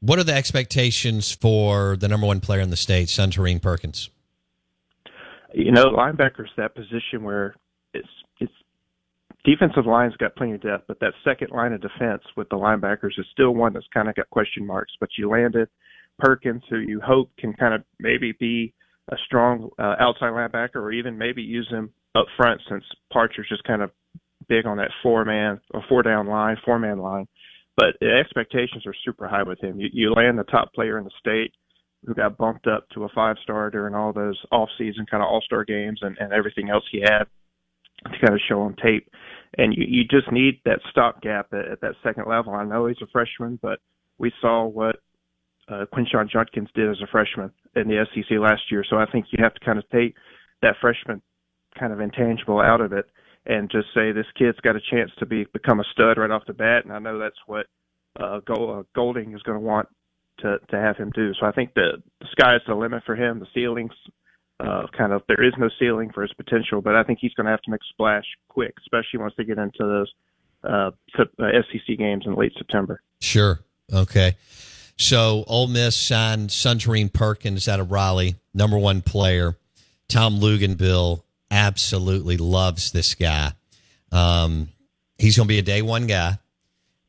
What are the expectations for the number one player in the state, Suntarine Perkins? You know, linebacker's that position where it's it's defensive line's got plenty of depth, but that second line of defense with the linebackers is still one that's kind of got question marks. But you landed Perkins, who you hope can kind of maybe be a strong uh, outside linebacker, or even maybe use him up front since Parcher's just kind of big on that four man or four down line, four man line. But expectations are super high with him. You, you land the top player in the state who got bumped up to a five star during all those off season kind of all star games and, and everything else he had to kind of show on tape. And you, you just need that stopgap at, at that second level. I know he's a freshman, but we saw what uh, Quinshon Judkins did as a freshman in the SEC last year. So I think you have to kind of take that freshman kind of intangible out of it and just say this kid's got a chance to be become a stud right off the bat. And I know that's what uh, uh Golding is going to want to to have him do. So I think the, the sky's the limit for him. The ceilings uh, kind of there is no ceiling for his potential, but I think he's going to have to make a splash quick, especially once they get into those uh, SEC uh, games in late September. Sure. Okay. So Ole Miss signed Suntarine Perkins out of Raleigh, number one player. Tom Luginbill absolutely loves this guy. Um, he's going to be a day one guy.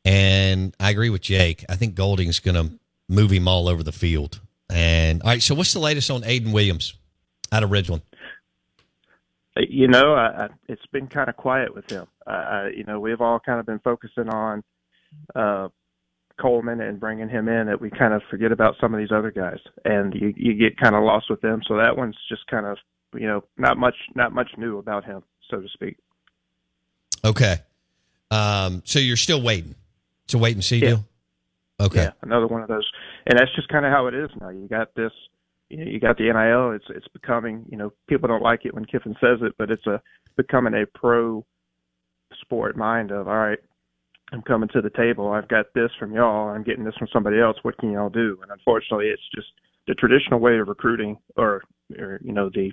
And I agree with Jake. I think Golding's going to move him all over the field. And all right, so what's the latest on Ayden Williams out of Ridgeland? You know, I, I, it's been kind of quiet with him. Uh, you know, we've all kind of been focusing on uh, Coleman and bringing him in that we kind of forget about some of these other guys, and you, you get kind of lost with them. So that one's just kind of you know, not much not much new about him, so to speak. Okay. Um, so you're still waiting. It's a wait and see yeah. deal. Okay. Yeah, another one of those, and that's just kind of how it is now. You got this, you know, you got the NIL. It's it's becoming, you know, people don't like it when Kiffin says it, but it's a becoming a pro sport mind of all right. I'm coming to the table. I've got this from y'all. I'm getting this from somebody else. What can y'all do? And unfortunately, it's just the traditional way of recruiting, or, or you know, the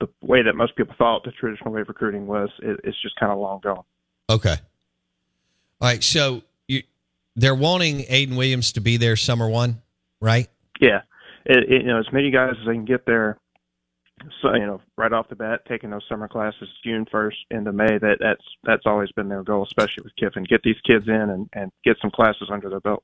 the way that most people thought the traditional way of recruiting was, it, it's just kind of long gone. Okay. All right. So you, they're wanting Ayden Williams to be there summer one, right? Yeah. It, it, you know, as many guys as they can get there. So you know, right off the bat, taking those summer classes June first into May. That that's that's always been their goal, especially with Kiffin. Get these kids in and and get some classes under their belt.